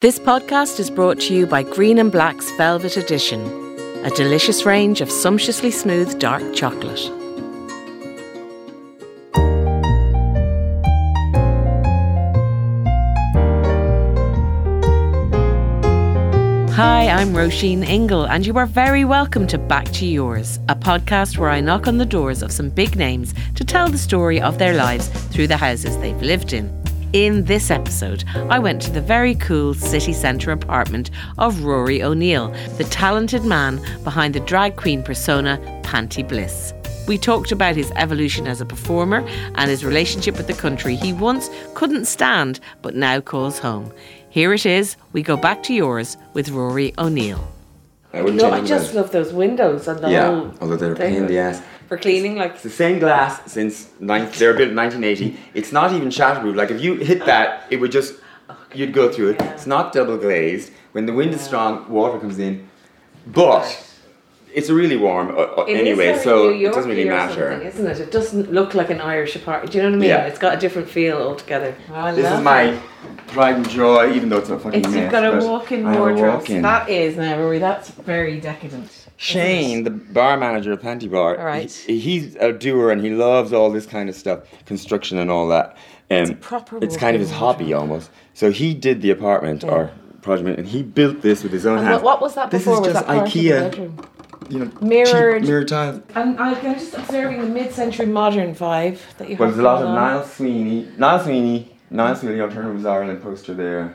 This podcast is brought to you by Green and Black's Velvet Edition, a delicious range of sumptuously smooth dark chocolate. Hi, I'm Roisin Ingle, and you are very welcome to Back to Yours, a podcast where I knock on the doors of some big names to tell the story of their lives through the houses they've lived in. In this episode, I went to the very cool city centre apartment of Rory O'Neill, the talented man behind the drag queen persona Panti Bliss. We talked about his evolution as a performer and his relationship with the country he once couldn't stand but now calls home. Here it is. We go back to yours with Rory O'Neill. I No, I just love those windows and the Yeah, whole although they're a thing. pain in the ass. For cleaning. Like It's the same glass since nine, they're built in 1980. It's not even shatterproof. Like if you hit that, it would just you'd go through it. It's not double glazed. When the wind is strong, water comes in. But it's really warm uh, uh, It anyway, so it doesn't really York-y or something, matter. isn't it? It doesn't look like an Irish apartment. Do you know what I mean? Yeah. It's got a different feel altogether. Oh, This is my it. pride and joy, even though it's a fucking It's, mess. you've got a walk-in wardrobe. walk-in. That is now, Rory. That's very decadent. Shane, the bar manager of Panti Bar, All right. he- he's a doer and he loves all this kind of stuff, construction and all that. Um, proper It's kind of his hobby almost. So he did the apartment or project, and he built this with his own hands. what, what was that This before? is was just that part of the IKEA, you know, Mirrored. cheap mirrored tile. And I am just observing the mid-century modern vibe that you have. Well, there's a lot of on. Niall Sweeney, Niall Sweeney, Niall Sweeney, Alternatives Ireland poster there,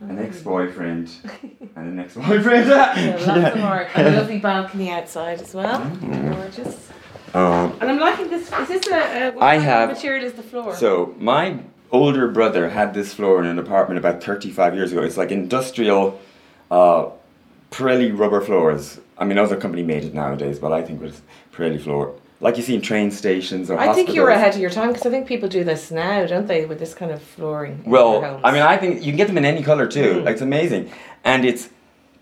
an ex-boyfriend, and an ex-boyfriend. Yeah, lots of art. A lovely balcony outside as well. Gorgeous. Um, And I'm liking this. Is this a, a what I have- material is the floor? So my older brother had this floor in an apartment about 35 years ago. It's like industrial uh, Pirelli rubber floors. I mean, other company made it nowadays, but I think it was Pirelli floor. Like you see in train stations or I think you were hospitals. ahead of your time because I think people do this now, don't they, with this kind of flooring? in their Well. I mean, I think you can get them in any color too. Mm. Like, it's amazing, and it's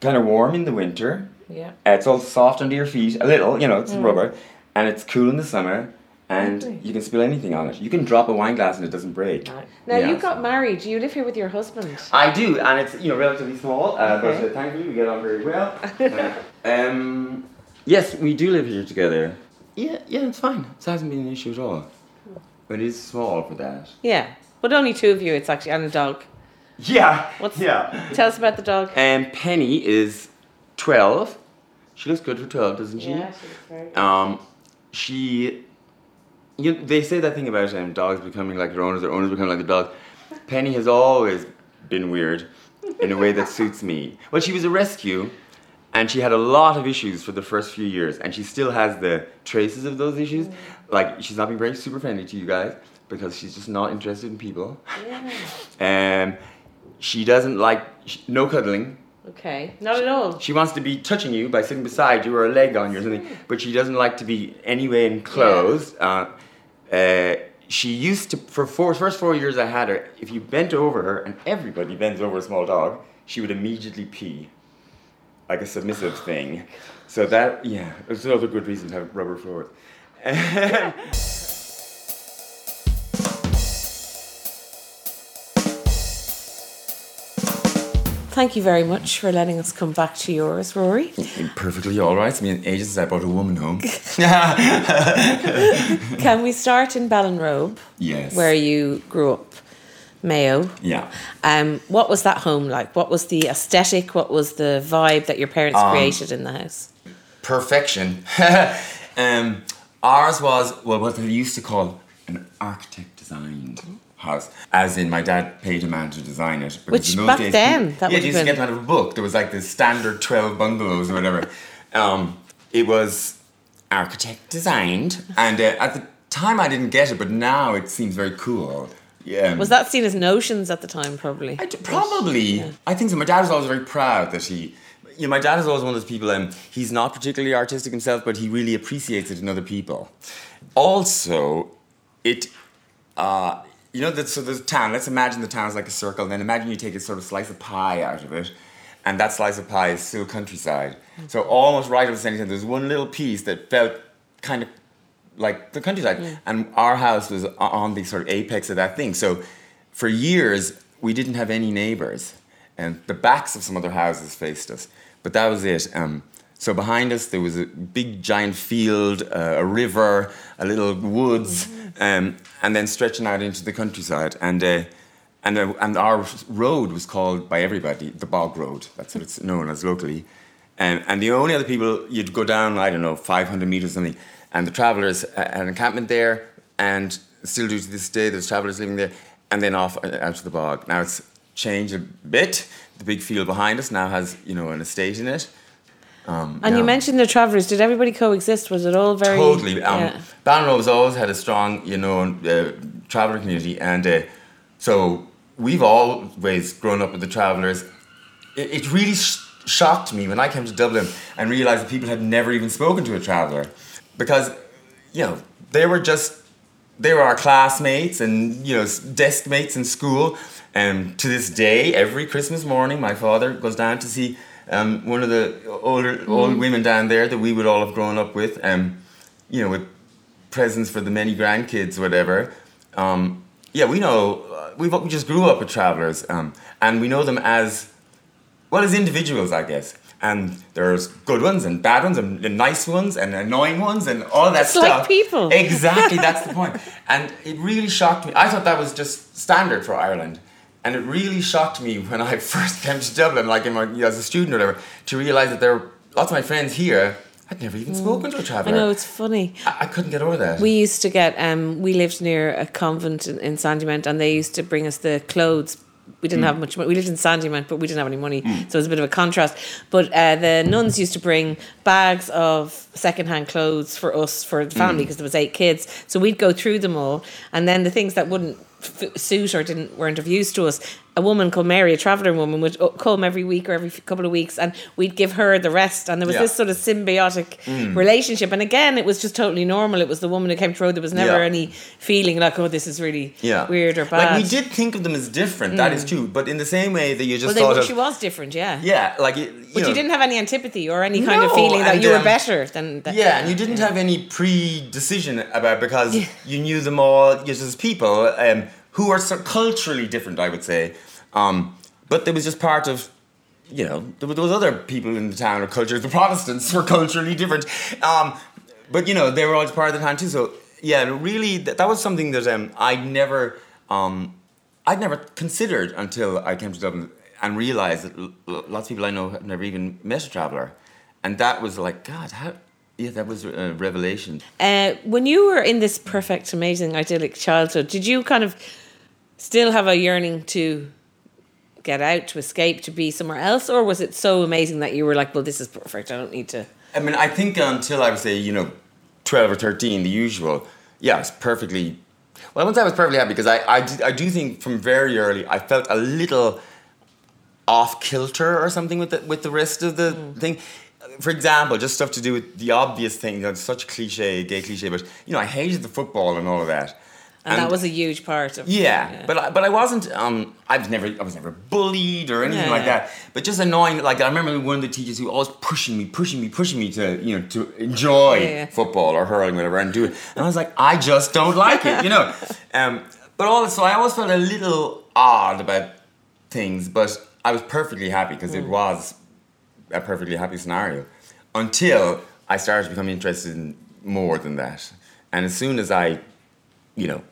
kind of warm in the winter. yeah. Uh, It's all soft under your feet, a little, you know, it's Mm. rubber, and it's cool in the summer. And Lovely. you can spill anything on it. You can drop a wine glass and it doesn't break. Right. Now Yeah. you got married. Do you live here with your husband? I do, and it's you know relatively small, uh, but uh, thankfully we get on very well. Um, yes, we do live here together. Yeah, yeah, it's fine. It hasn't been an issue at all. But it is small for that. Yeah, but only two of you. It's actually and a dog. Yeah. What's yeah? Tell us about the dog. And Penny is twelve. She looks good for twelve, doesn't she? Yeah, she's very. Um, she. You, know, they say that thing about um, dogs becoming like their owners, their owners becoming like the dogs. Penny has always been weird in a way that suits me. Well, she was a rescue, and she had a lot of issues for the first few years, and she still has the traces of those issues. Like she's not being very super friendly to you guys because she's just not interested in people. yeah. Um, she doesn't like sh no cuddling. Okay, not at all. She wants to be touching you by sitting beside you or a leg on you or something, but she doesn't like to be anyway enclosed. Uh, uh, she used to, for four, first four years I had her, if you bent over her, and everybody bends over a small dog, she would immediately pee. Like a submissive thing. So that, yeah, it's another good reason to have rubber floors. Thank you very much for letting us come back to yours, Rory. Perfectly alright. It's been ages since I brought a woman home. Can we start in Ballinrobe, yes. where you grew up, Mayo? Yeah. Um, what was that home like? What was the aesthetic? What was the vibe that your parents Um, created in the house? perfection. um, ours was well, what they used to call an architect designed house, as in my dad paid a man to design it. Which back days, then, that yeah, would you used to get out of a book. There was like the standard twelve bungalows or whatever. Um, it was architect designed, and uh, at the time I didn't get it, but now it seems very cool. Yeah. Was that seen as notions at the time, probably? I d- probably. I think so. My dad was always very proud that he. You know, my dad is always one of those people. Um, he's not particularly artistic himself, but he really appreciates it in other people. Also, it. Uh, you know, that so the town. Let's imagine the town is like a circle, and then imagine you take a sort of slice of pie out of it, and that slice of pie is still countryside. So almost right at the center, there's one little piece that felt kind of like the countryside. And our house was on the sort of apex of that thing. So for years, we didn't have any neighbors. and the backs of some other houses faced us. But that was it. Um, so behind us there was a big giant field, uh, a river, a little woods, um, and then stretching out into the countryside. And uh, and uh, and our road was called by everybody the Bog Road. That's what it's known as locally. And and the only other people you'd go down, I don't know, 500 meters or something, and the travellers uh, had an encampment there, and still do to this day. There's travellers living there, and then off uh, out to the bog. Now it's changed a bit. The big field behind us now has you know an estate in it. Um, And you mentioned the travellers. Did everybody coexist? Was it all very Totally. Um, yeah. Ballinrobe's always had a strong, you know, uh, traveller community, and uh, so we've always grown up with the travellers. It, it really sh- shocked me when I came to Dublin and realised that people had never even spoken to a traveller, because, you know, they were just they were our classmates and you know desk mates in school. And to this day, every Christmas morning, my father goes down to see um, one of the older old women down there that we would all have grown up with. Um, you know, with presents for the many grandkids, whatever. Um, yeah, we know uh, we've we just grew up with travelers, um, and we know them as well as individuals, I guess. And there's good ones and bad ones and, nice ones and annoying ones and all that It's like stuff. people. Exactly, that's the point. And it really shocked me. I thought that was just standard for Ireland. And it really shocked me when I first came to Dublin, like in my, as a student or whatever, to realise that there were lots of my friends here I'd never even spoken to a Mm. I know it's funny. I, I couldn't get over that. We used to get. Um, we lived near a convent in, in Sandymount, and they used to bring us the clothes. We Mm. didn't have much money. We lived in Sandymount, but we didn't have any money, so it was a bit of a contrast. But uh, the nuns used to bring bags of secondhand clothes for us for the Mm. family because there was eight kids. So we'd go through them all, and then the things that wouldn't f- suit or didn't weren't of use to us. A woman called Mary, a traveller woman, would uh, come every week or every couple of weeks, and we'd give her the rest. And there was Yeah. this sort of symbiotic relationship. And again, it was just totally normal. It was the woman who came road. There was never Yeah. any feeling like, oh, this is really yeah. weird or bad. Like we did think of them as different, that is true. But in the same way that you just Well, they, thought of. she was different, yeah. yeah, like, you, you But know, you didn't have any antipathy or any kind of feeling that you were um, better than. That, Yeah, and you didn't have any pre-decision about because you knew them all just as people um, who are culturally different, I would say. Um, but there was just part of, you know, there those other people in the town or cultures. The Protestants were culturally different, um, but you know they were all part of the town too. So yeah, really, that, that was something that um, I'd never, um, I'd never considered until I came to Dublin and realized that l- lots of people I know have never even met a traveller, and that was like, God, how. Yeah, that was a revelation. Uh, when you were in this perfect, amazing, idyllic childhood, did you kind of still have a yearning to get out, to escape, to be somewhere else, or was it so amazing that you were like, well, this is perfect. I don't need to. I mean, I think until I would say, you know, 12 or 13, the usual, yeah, it's perfectly. Well, once I was perfectly happy because I, I, did- I do think from very early I felt a little off kilter or something with the, with the rest of the hmm. thing. For example, just stuff to do with the obvious thing, you know, such a cliche, gay cliche, but, you know, I hated the football and all of that. And, that was a huge part of. It. Yeah, but I, but I wasn't. Um, I was never. I was never bullied or anything Yeah, like yeah. that. But just annoying. Like I remember one of the teachers who always pushing me, pushing me, pushing me to you know to enjoy Yeah, yeah. football or hurling, whatever, and do it. And I was like, I just don't like it, you know. Um, but also, I always felt a little odd about things. But I was perfectly happy because Mm. it was a perfectly happy scenario until I started to become interested in more than that. And as soon as I, you know,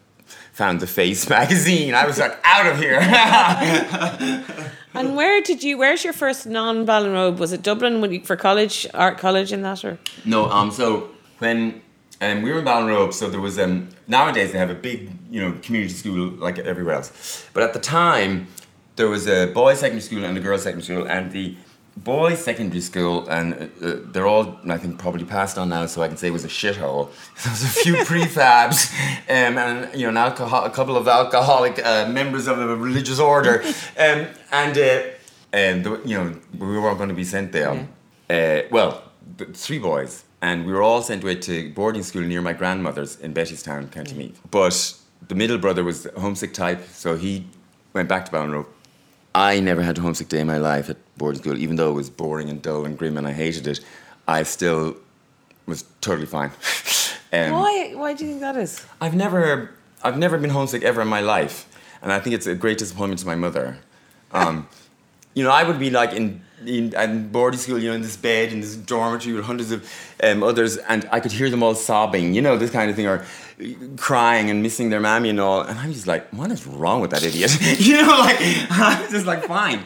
found the Face magazine, I was like, out of here. And where did you? Where's your first non Ballinrobe? Was it Dublin when you, for college, art college, in that or? no, um, so when um, we were in Ballinrobe, so there was um, nowadays they have a big, you know, community school like everywhere else. But at the time, there was a boys' secondary school and a girls' secondary school, and the boys' secondary school, and uh, uh, they're all, I think, probably passed on now, so I can say it was a shithole. There was a few prefabs, um, and you know, an alcohol, a couple of alcoholic uh, members of a religious order, um, and uh, and you know, we were all going to be sent there. Uh, well, the three boys, and we were all sent away to boarding school near my grandmother's in Bettystown, County Meath. But the middle brother was homesick type, so he went back to Ballinrobe. I never had a homesick day in my life at boarding school, even though it was boring and dull and grim and I hated it. I still was totally fine. um, Why? Why do you think that is? I've never, I've never been homesick ever in my life, and I think it's a great disappointment to my mother. Um, you know, I would be like in in, in boarding school, you know, in this bed in this dormitory with hundreds of um, others, and I could hear them all sobbing, you know, this kind of thing, or crying and missing their mammy and all. And I'm just like, what is wrong with that idiot? you know, like I was just like, fine.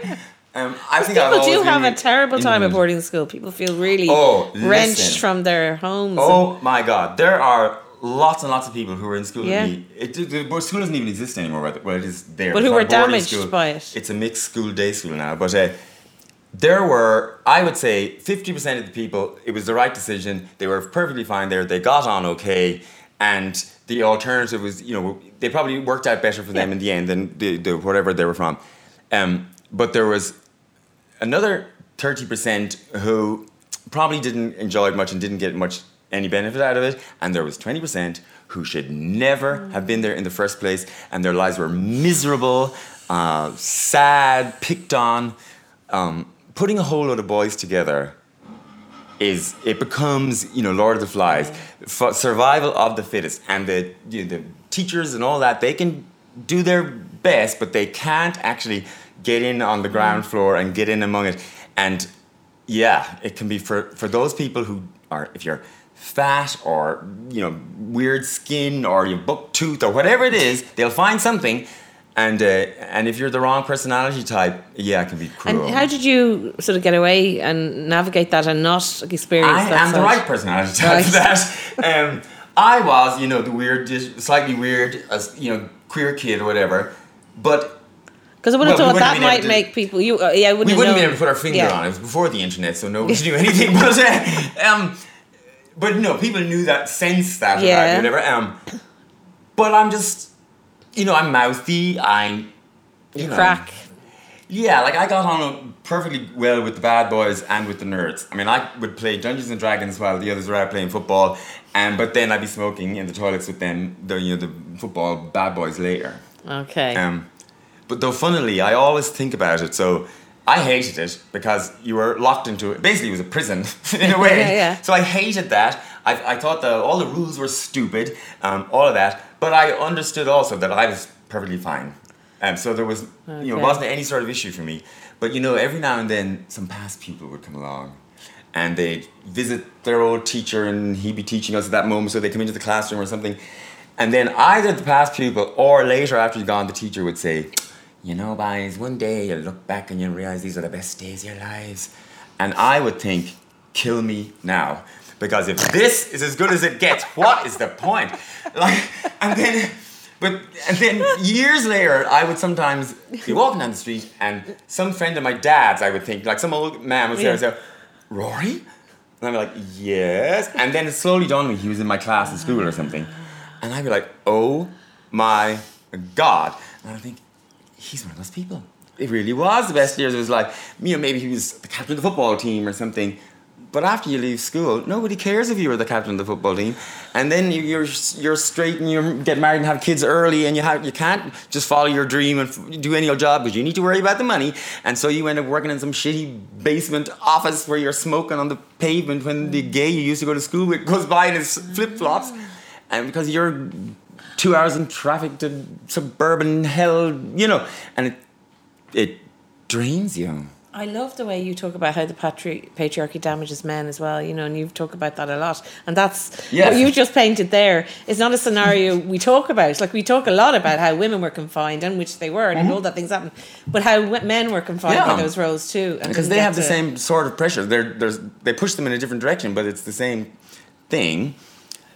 Um, I think People do have a terrible time at boarding school. People feel really Oh, wrenched listen. from their homes. Oh my God, there are lots and lots of people who were in school Yeah. with me. It, the, school doesn't even exist anymore. But well, it is there. But who were not a boarding damaged school. by it. It's a mixed school day school now. But uh, there were, I would say, fifty percent of the people. It was the right decision. They were perfectly fine there. They got on okay, and the alternative was, you know, they probably worked out better for them Yeah. in the end than the, the whatever they were from. Um, but there was another 30% who probably didn't enjoy it much and didn't get much any benefit out of it and there was 20% who should never have been there in the first place and their lives were miserable uh, sad picked on um, putting a whole lot of boys together is it becomes you know Lord of the Flies, F- survival of the fittest, and the you know, the teachers and all that they can do their best, but they can't actually get in on the ground mm. floor and get in among it. And yeah, it can be for for those people who are if you're fat or you know weird skin or you buck tooth or whatever it is, they'll find something. And uh, and if you're the wrong personality type, yeah, it can be cruel. And how did you sort of get away and navigate that and not experience I that? am the right personality type for that. Um, I was, you know, the weird, slightly weird, as you know, queer kid or whatever. But Because I would have Well, thought that have been might to- make people. You, uh, yeah, I wouldn't we wouldn't be known. able to put our finger Yeah. on it. It was before the internet, so nobody do anything. But uh, um, but no, people knew that, sensed that, Yeah. about me, whatever. Um, but I'm just, you know, I'm mouthy. I'm, you know, Crack. Yeah, like I got on perfectly well with the bad boys and with the nerds. I mean, I would play Dungeons and Dragons while the others were out playing football, and but then I'd be smoking in the toilets with them, the you know the football bad boys later. Okay. Um, but though, funnily, I always think about it. So I hated it because you were locked into it. Basically, it was a prison in a way. Yeah, yeah. So I hated that. I, I thought that all the rules were stupid, um, all of that. But I understood also that I was perfectly fine. Um, so there was, you know, Okay. wasn't any sort of issue for me. But you know, every now and then, some past people would come along, and they'd visit their old teacher, and he'd be teaching us at that moment. So they come into the classroom or something, and then either the past pupil or later after he's gone, the teacher would say, "You know, guys, one day you'll look back and you'll realize these are the best days of your lives." And I would think, "Kill me now." Because if this is as good as it gets, what is the point? Like, and then, but and then years later, I would sometimes be walking down the street, and some friend of my dad's, I would think, like some old man say, Yeah. and say, "Rory," and I'd be like, "Yes," and then it slowly dawned on me he was in my class in school or something, and I'd be like, "Oh my god!" And I think he's one of those people. It really was the best years of his life. You know, maybe he was the captain of the football team or something. But after you leave school, nobody cares if you were the captain of the football team, and then you- you're you're straight and you get married and have kids early, and you have you can't just follow your dream and do any old job because you need to worry about the money, and so you end up working in some shitty basement office where you're smoking on the pavement when the gay you used to go to school with goes by in his flip flops, and because you're two hours in traffic to suburban hell, you know, and it it drains you. I love the way you talk about how the patri- patriarchy damages men as well, you know, and you've talked about that a lot. And that's Yes. what you just painted there is not a scenario we talk about. Like, we talk a lot about how women were confined, and which they were, and all that things happened, but how men were confined by Mm-hmm. Those roles too. and because they have the same sort of pressure. They're, there's, they push them in a different direction, but it's the same thing.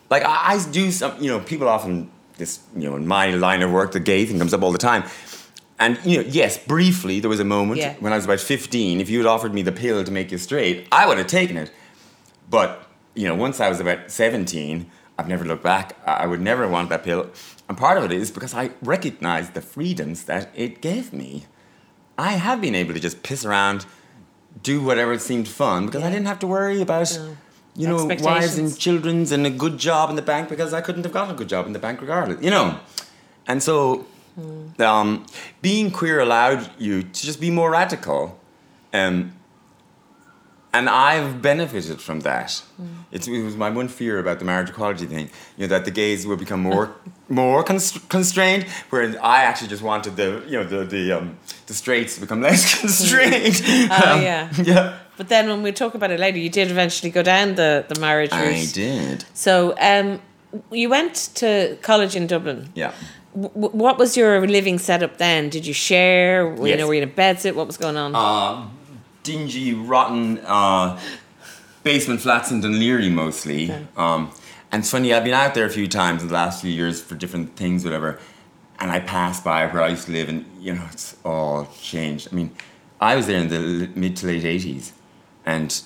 Like I, I do some, you know, people often this, you know, in my line of work, the gay thing comes up all the time. And you know, yes, briefly there was a moment Yeah. when I was about fifteen. If you had offered me the pill to make you straight, I would have taken it. But you know, once I was about seventeen, I've never looked back. I would never want that pill. And part of it is because I recognized the freedoms that it gave me. I have been able to just piss around, do whatever seemed fun because I didn't have to worry about, you know, wives and children's and a good job in the bank because I couldn't have gotten a good job in the bank regardless, you know. And so, um, being queer allowed you to just be more radical. Um, and I've benefited from that. It's, it was my one fear about the marriage equality thing, you know, that the gays would become more more const- constrained, whereas I actually just wanted the you know the the um, the straights to become less constrained. Oh, Um, yeah. yeah. But then when we talk about it later, you did eventually go down the, the marriage route. I did. So um, you went to college in Dublin. Yeah. W- what was your living setup then? Did you share? You Yes. know, were you in a bedsit? What was going on? uh, dingy, rotten uh, basement flats in Dún Laoghaire mostly. Um, and it's funny, I've been out there a few times in the last few years for different things, whatever. And I passed by where I used to live, and you know, it's all changed. I mean, I was there in the mid to late 80s, and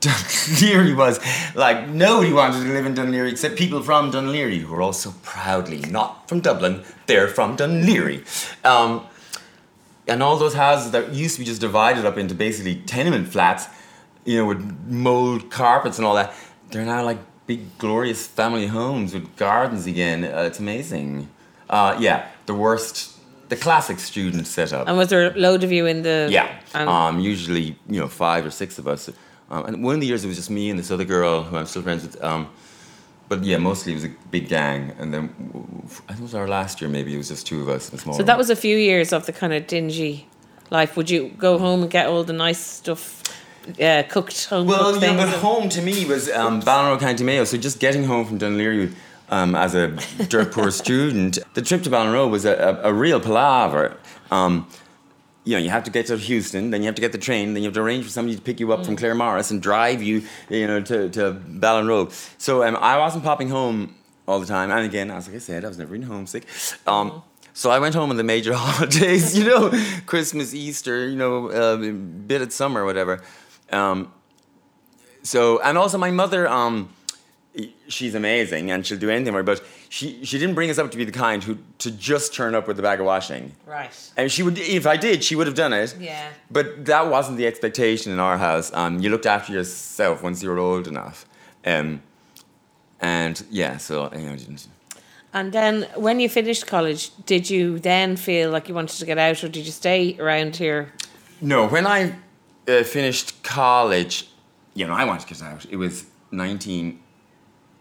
Dún Laoghaire was like nobody wanted to live in Dún Laoghaire except people from Dún Laoghaire who were also proudly not from Dublin, they're from Dún Laoghaire. Um, and all those houses that used to be just divided up into basically tenement flats, you know, with mold carpets and all that, they're now like big glorious family homes with gardens again. Uh, it's amazing. Uh, yeah, the worst, the classic student setup. and was there a load of you in the? Yeah. And, Um, usually, you know, five or six of us. Um, and one of the years it was just me and this other girl who I'm still friends with. Um, but yeah, mostly it was a big gang. And then I think it was our last year, maybe it was just two of us. in small so room. that was a few years of the kind of dingy life. Would you go home and get all the nice stuff uh, cooked home? Well, cooked yeah, but home to me was um, County Mayo. So just getting home from Dún Laoghaire um, as a dirt poor student, the trip to Ballinrobe was a, a, a real palaver. Um, you know, you have to get to Heuston, then you have to get the train, then you have to arrange for somebody to pick you up from Claremorris and drive you, you know, to, to Ballinrobe. So um, I wasn't popping home all the time. And again, as like I said, I was never even homesick. Um, So I went home on the major holidays, you know, Christmas, Easter, you know, uh, bit of summer, whatever. Um, so and also my mother um she's amazing and she'll do anything for her but she she didn't bring us up to be the kind who to just turn up with a bag of washing. Right. And she would if I did, she would have done it. Yeah. But that wasn't the expectation in our house. Um, you looked after yourself once you were old enough. Um, and yeah, so I you know, didn't. And then when you finished college, did you then feel like you wanted to get out, or did you stay around here? No, when I uh, finished college, you know, I wanted to get out. It was nineteen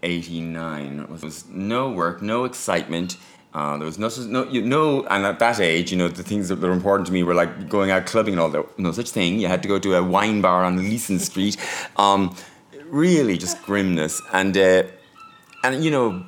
89 was, was no work, no excitement. Uh, there was no, no, you know, and at that age, you know, the things that, were important to me were like going out clubbing and all that. No such thing. You had to go to a wine bar on Leeson Street. Um, really, just grimness. And, uh, and you know,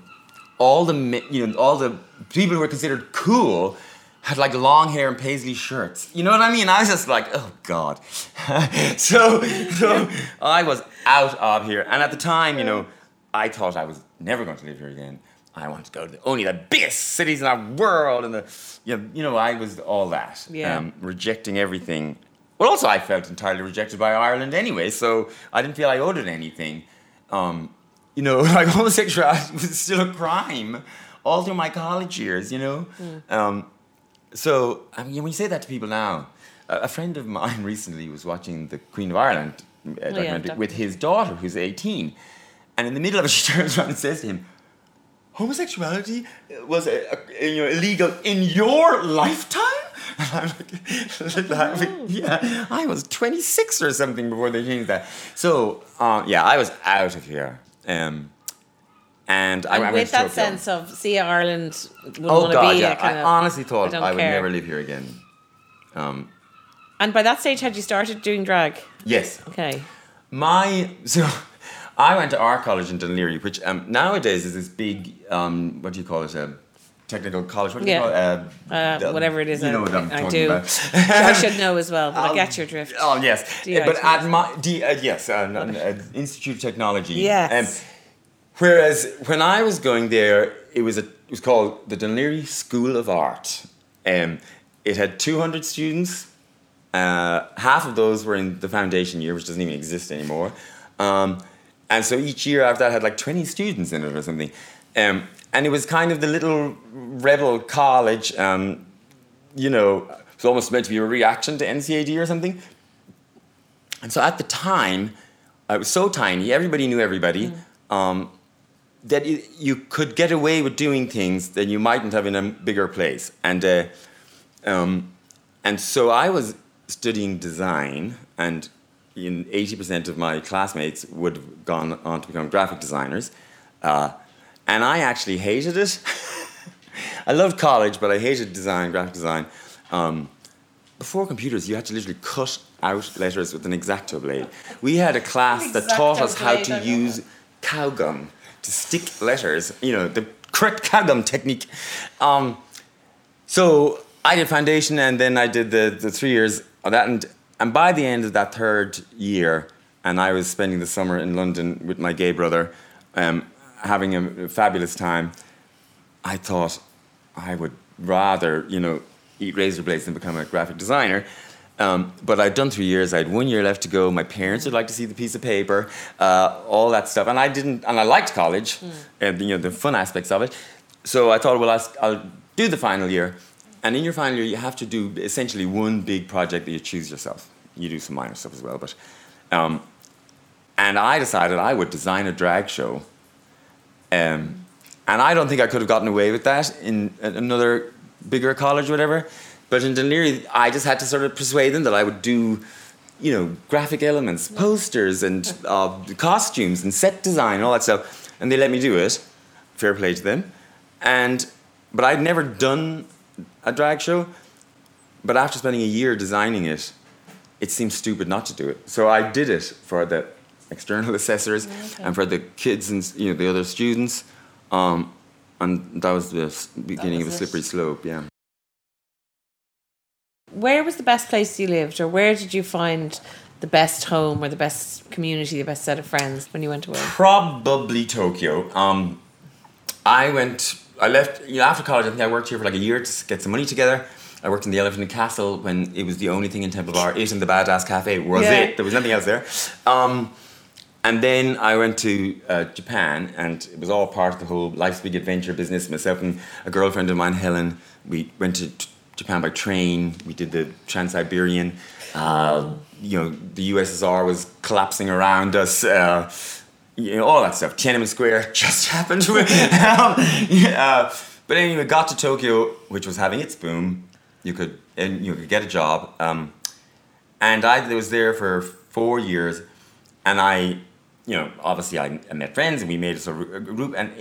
all the, you know, all the people who were considered cool had like long hair and paisley shirts. You know what I mean? I was just like, oh God. so, so I was out of here. And at the time, you know, I thought I was never going to live here again. I wanted to go to the, only the biggest cities in the world, and the you know, you know I was all that, Yeah. um, rejecting everything. Well, also I felt entirely rejected by Ireland anyway, so I didn't feel I owed it anything. Um, you know, like homosexuality was still a crime all through my college years, you know? Um, so, I mean, when you say that to people now, a, a friend of mine recently was watching the Queen of Ireland uh, documentary doc- with his daughter, who's 18. And in the middle of it, she turns around and says to him, homosexuality was uh, uh, you know, illegal in your lifetime? And I'm like, laughing. yeah, I was 26 or something before they changed that. So, uh, yeah, I was out of here. Um, and I, And I with that sense of see Ireland wouldn't Oh want to be yeah. a kind I of. honestly thought don't I, would care. never live here again. Um, And by that stage, had you started doing drag? yes, Okay. my so I went to art college in Dún Laoghaire, which um, nowadays is this big um, what do you call it? A technical college. What do Yeah. you call it? Uh, Uh, the- whatever it is, You I- know what I'm I talking do. about. I should know as well, but I Um, get your drift. Oh yes, DIT. but at my D, uh, yes, uh, uh, Institute of Technology. Yes. Um, whereas when I was going there, it was a, it was called the Dún Laoghaire School of Art. Um, it had 200 students. Uh, half of those were in the foundation year, which doesn't even exist anymore. Um, and so each year after that had like 20 students in it or something. Um, and it was kind of the little rebel college. Um, you know, it was almost meant to be a reaction to NCAD or something. And so at the time, uh, it was so tiny, everybody knew everybody, um, that it, you could get away with doing things that you mightn't have in a bigger place. And, uh, um, and so I was studying design and in 80% of my classmates would have gone on to become graphic designers. Uh, and I actually hated it. I loved college, but I hated design, graphic design. Um, before computers, you had to literally cut out letters with an X-Acto blade. We had a class that taught us how to use cow gum to stick letters, you know, the correct cow gum technique. Um, so I did foundation and then I did the, the three years of that. And, and by the end of that third year, and I was spending the summer in London with my gay brother, um, having a fabulous time, I thought I would rather, you know, eat razor blades than become a graphic designer. Um, but I'd done three years. I had one year left to go. My parents would like to see the piece of paper, uh, all that stuff, and I didn't. And I liked college, mm. and you know the fun aspects of it. So I thought, well, I'll, I'll do the final year, and in your final year, you have to do essentially one big project that you choose yourself. You do some minor stuff as well, but. Um, and I decided I would design a drag show. Um, and I don't think I could have gotten away with that in another bigger college or whatever. But in Dún I just had to sort of persuade them that I would do, you know, graphic elements, posters, and uh, costumes, and set design, and all that stuff. And they let me do it. Fair play to them. And but I'd never done a drag show. But after spending a year designing it, it seemed stupid not to do it. So I did it for the external assessors okay. and for the kids and you know the other students. Um, and that was the beginning was of a slippery slope. Yeah where was the best place you lived, or where did you find the best home or the best community, the best set of friends when you went away? Probably Tokyo. Um, I went. I left you know, after college. I think I worked here for like a year to get some money together. I worked in the Elephant and Castle when it was the only thing in Temple Bar. It and the Badass Cafe was yeah. it. There was nothing else there. Um, and then I went to uh, Japan, and it was all part of the whole life's big adventure business. Myself and a girlfriend of mine, Helen, we went to Japan by train. We did the Trans Siberian. Uh, you know, the USSR was collapsing around us. Uh, you know, all that stuff. Tiananmen Square just happened. um, yeah. But anyway, got to Tokyo, which was having its boom. You could and you could get a job. Um, and I was there for four years, and I, you know, obviously I, I met friends and we made a sort of a group. And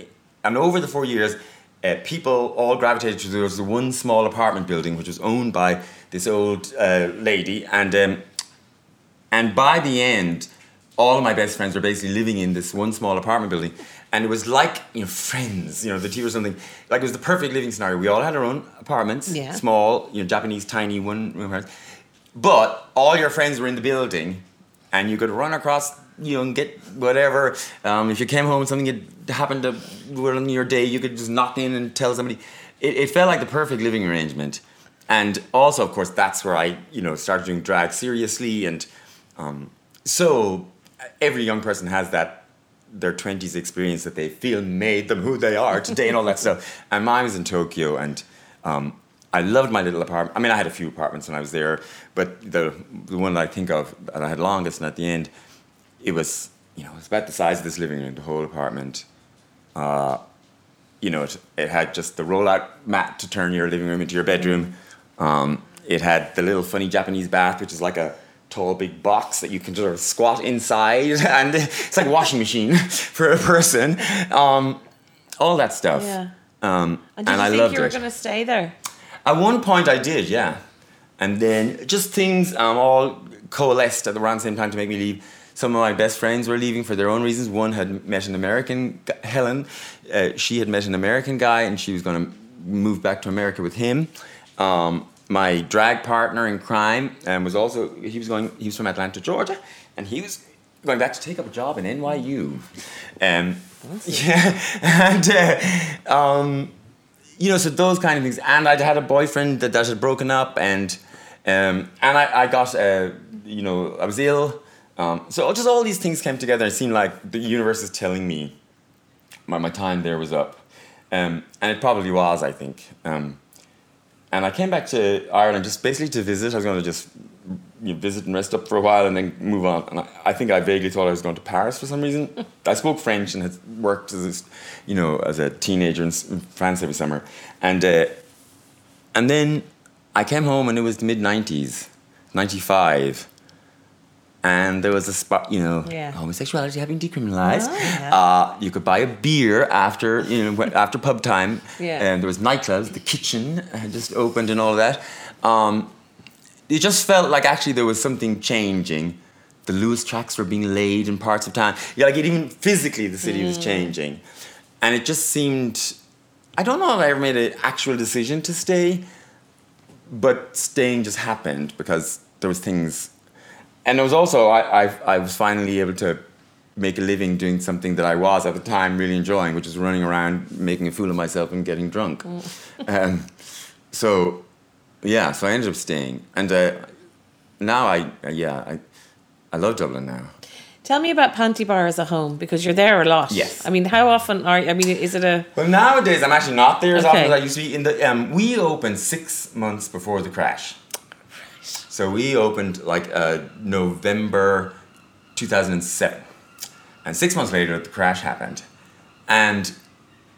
and over the four years, uh, people all gravitated to there was the one small apartment building which was owned by this old uh, lady and um, and by the end all of my best friends were basically living in this one small apartment building and it was like you know friends you know the tea or something like it was the perfect living scenario we all had our own apartments yeah. small you know japanese tiny one room apartments but all your friends were in the building and you could run across you know, and get whatever. Um, if you came home and something had happened to on your day, you could just knock in and tell somebody. It, it felt like the perfect living arrangement. And also, of course, that's where I, you know, started doing drag seriously. And um, so every young person has that their 20s experience that they feel made them who they are today and all that stuff. And mine was in Tokyo, and um, I loved my little apartment. I mean, I had a few apartments when I was there, but the, the one that I think of that I had longest and at the end it was you know it was about the size of this living room, the whole apartment. Uh, you know, it, it had just the rollout mat to turn your living room into your bedroom. Um, it had the little funny Japanese bath, which is like a tall big box that you can sort of squat inside, and it's like a washing machine for a person. Um, all that stuff. Yeah. Um, and, and I loved you were going to stay there? At one point, I did, yeah. And then just things um, all coalesced at around the same time to make me leave some of my best friends were leaving for their own reasons. One had met an American, Helen. Uh, she had met an American guy, and she was going to move back to America with him. Um, my drag partner in crime um, was also he was going. He was from Atlanta, Georgia, and he was going back to take up a job in NYU. Um, yeah, and uh, um, you know, so those kind of things. And I'd had a boyfriend that, that had broken up, and um, and I, I got uh, you know I was ill. Um, so just all these things came together. It seemed like the universe is telling me my, my time there was up. Um, and it probably was, I think. Um, and I came back to Ireland just basically to visit. I was going to just you know, visit and rest up for a while and then move on. And I, I, think I vaguely thought I was going to Paris for some reason. I spoke French and had worked as a, you know as a teenager in France every summer. And uh, and then I came home and it was the mid '90s, '95 and there was a spot, you know, Yeah. homosexuality having decriminalized. Oh, yeah. uh, you could buy a beer after, you know, after pub time. Yeah. And there was nightclubs. The kitchen had just opened and all that. Um, it just felt like actually there was something changing. The Luas tracks were being laid in parts of town. Yeah, like it, even physically, the city was changing, and it just seemed. I don't know if I ever made an actual decision to stay, but staying just happened because there was things, and there was also I, I I was finally able to make a living doing something that I was at the time really enjoying, which is running around making a fool of myself and getting drunk. Um, so yeah, so I ended up staying, and uh, now I uh, yeah I I love Dublin now. Tell me about Panti Bar as a home because you're there a lot. Yes. I mean, how often are you? I mean, is it a Well, nowadays I'm actually not there as often as I used to be. In the um, we opened six months before the crash, so we opened like uh, November 2007, and six months later the crash happened, and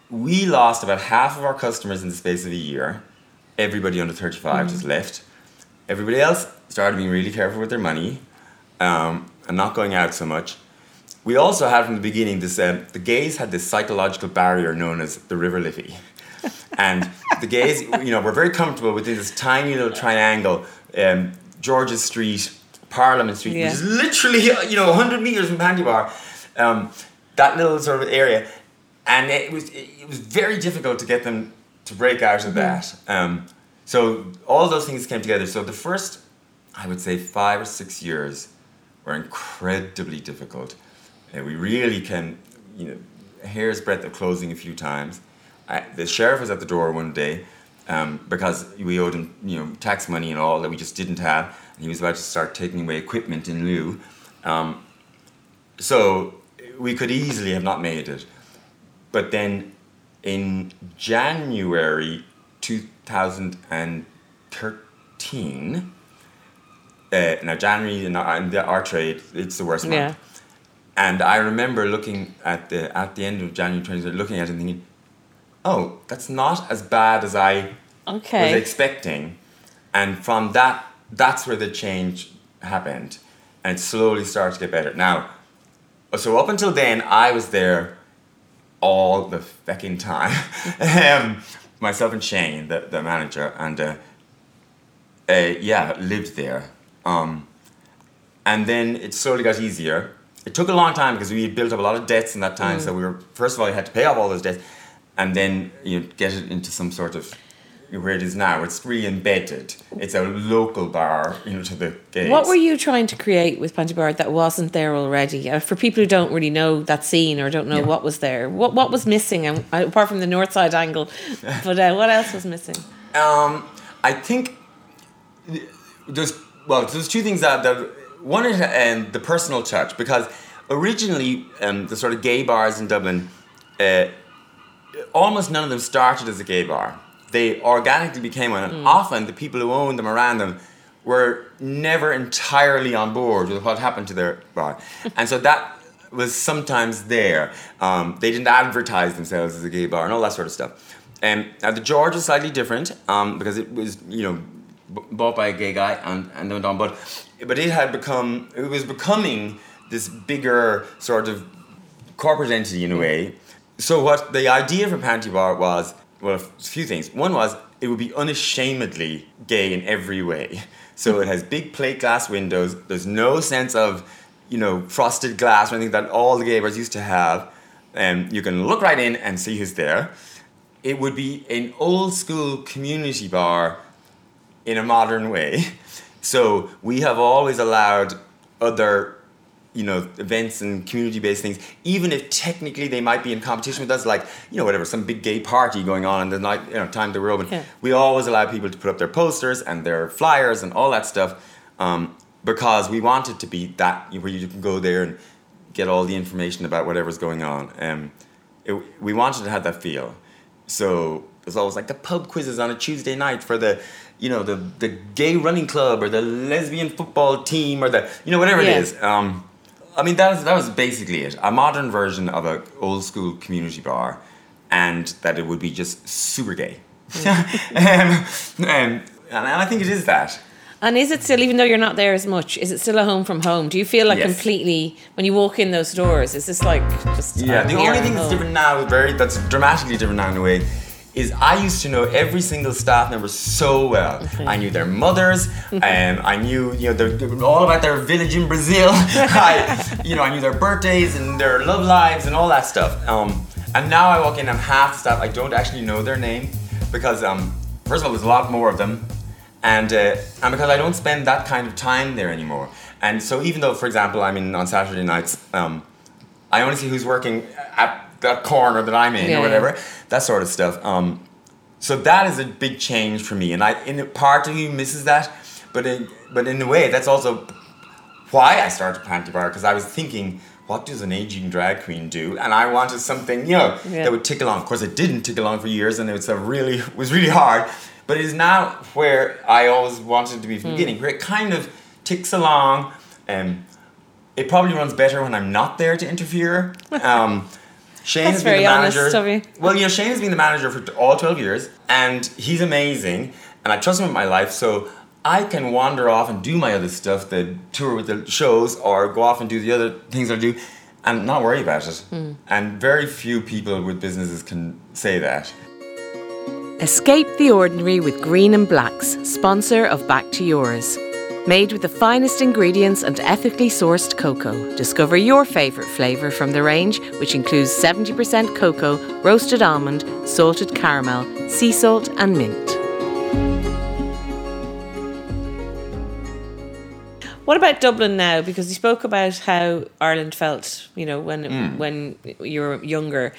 we lost about half of our customers in the space of a year. Everybody under 35 just left. Everybody else started being really careful with their money um, and not going out so much. We also had from the beginning this. Um, the gays had this psychological barrier known as the River Liffey, and the gays, you know, were very comfortable within this tiny little triangle, um, George's Street, Parliament Street, Yeah. which is literally you know 100 meters from Panti Bar. Um, that little sort of area, and it was it was very difficult to get them to break out of that. Um, so all those things came together. So the first, I would say, five or six years were incredibly difficult. Uh, we really came, you know, hair's breadth of closing a few times. I, the sheriff was at the door one day um, because we owed him, you know, tax money and all that we just didn't have, and he was about to start taking away equipment in lieu. Um, so we could easily have not made it. But then in January 2013, uh, now January in our, in the, our trade, it's the worst month. yeah? And I remember looking at the at the end of January 2013, looking at it and thinking, oh, that's not as bad as I was expecting. And from that, that's where the change happened. And it slowly started to get better. Now, so up until then, I was there all the fucking time. um, myself and Shane, the, the manager, and uh, uh, yeah, lived there. Um, and then it slowly got easier. It took a long time because we had built up a lot of debts in that time. So we were first of all, you had to pay off all those debts, and then you get it into some sort of where it is now. It's really embedded. It's a local bar, you know, to the gays. What were you trying to create with Panti Bar that wasn't there already? Uh, for people who don't really know that scene or don't know Yeah. what was there, what what was missing? Uh, apart from the north side angle, but uh, what else was missing? Um, I think there's well, there's two things that that one is um, the personal touch because originally um, the sort of gay bars in Dublin, uh, almost none of them started as a gay bar. They organically became one, and often the people who owned them around them were never entirely on board with what happened to their bar, and so that was sometimes there. Um, they didn't advertise themselves as a gay bar and all that sort of stuff. Um, now the George is slightly different um, because it was you know b- bought by a gay guy and and went on, but but it had become it was becoming this bigger sort of corporate entity in a way. So what the idea for Panti Bar was, well, a few things. One was it would be unashamedly gay in every way. So it has big plate glass windows. There's no sense of, you know, frosted glass or anything that all the gay bars used to have. Um, you can look right in and see who's there. It would be an old school community bar in a modern way. So we have always allowed other, you know, events and community-based things, even if technically they might be in competition with us, like you know, whatever, some big gay party going on, and the night, you know, time that we're open. Yeah. We always allow people to put up their posters and their flyers and all that stuff, um, because we want it to be that where you can go there and get all the information about whatever's going on. Um, it, we wanted to have that feel. So there's always like the pub quizzes on a Tuesday night for the, you know, the the gay running club or the lesbian football team or the, you know, whatever Yeah. it is. Um, I mean, that was that was basically it. A modern version of an old school community bar, and that it would be just super gay. um, um, and I think it is that. And is it still, even though you're not there as much, is it still a home from home? Do you feel like Yes. completely when you walk in those doors? Is this like just Yeah, the only thing that's different now, very that's dramatically different now in a way, is I used to know every single staff member so well. I knew their mothers, and I knew you know their, all about their village in Brazil. I, you know, I knew their birthdays and their love lives and all that stuff. Um, and now I walk in and half the staff I don't actually know their name because um, first of all there's a lot more of them, and uh, and because I don't spend that kind of time there anymore. And so even though, for example, I'm in on Saturday nights. Um, I only see who's working at that corner that I'm in Yeah, or whatever, that sort of stuff. Um, so that is a big change for me, and I in part of me misses that, but in, but in a way that's also why I started Panti Bar because I was thinking, what does an aging drag queen do? And I wanted something you know Yeah. that would tick along. Of course, it didn't tick along for years, and it was a really it was really hard. But it is now where I always wanted to be Hmm. from the beginning, where it kind of ticks along. Um, it probably runs better when I'm not there to interfere. Um, Shane That's has been very the manager. of you. Well, you know, Shane has been the manager for all 12 years, and he's amazing, and I trust him with my life, so I can wander off and do my other stuff, the tour with the shows, or go off and do the other things I do, and not worry about it. Hmm. And very few people with businesses can say that. Escape the ordinary with Green and Blacks, sponsor of Back to Yours. Made with the finest ingredients and ethically sourced cocoa. Discover your favourite flavour from the range, which includes 70% cocoa, roasted almond, salted caramel, sea salt, and mint. What about Dublin now? Because you spoke about how Ireland felt, you know, when Hmm. when you were younger.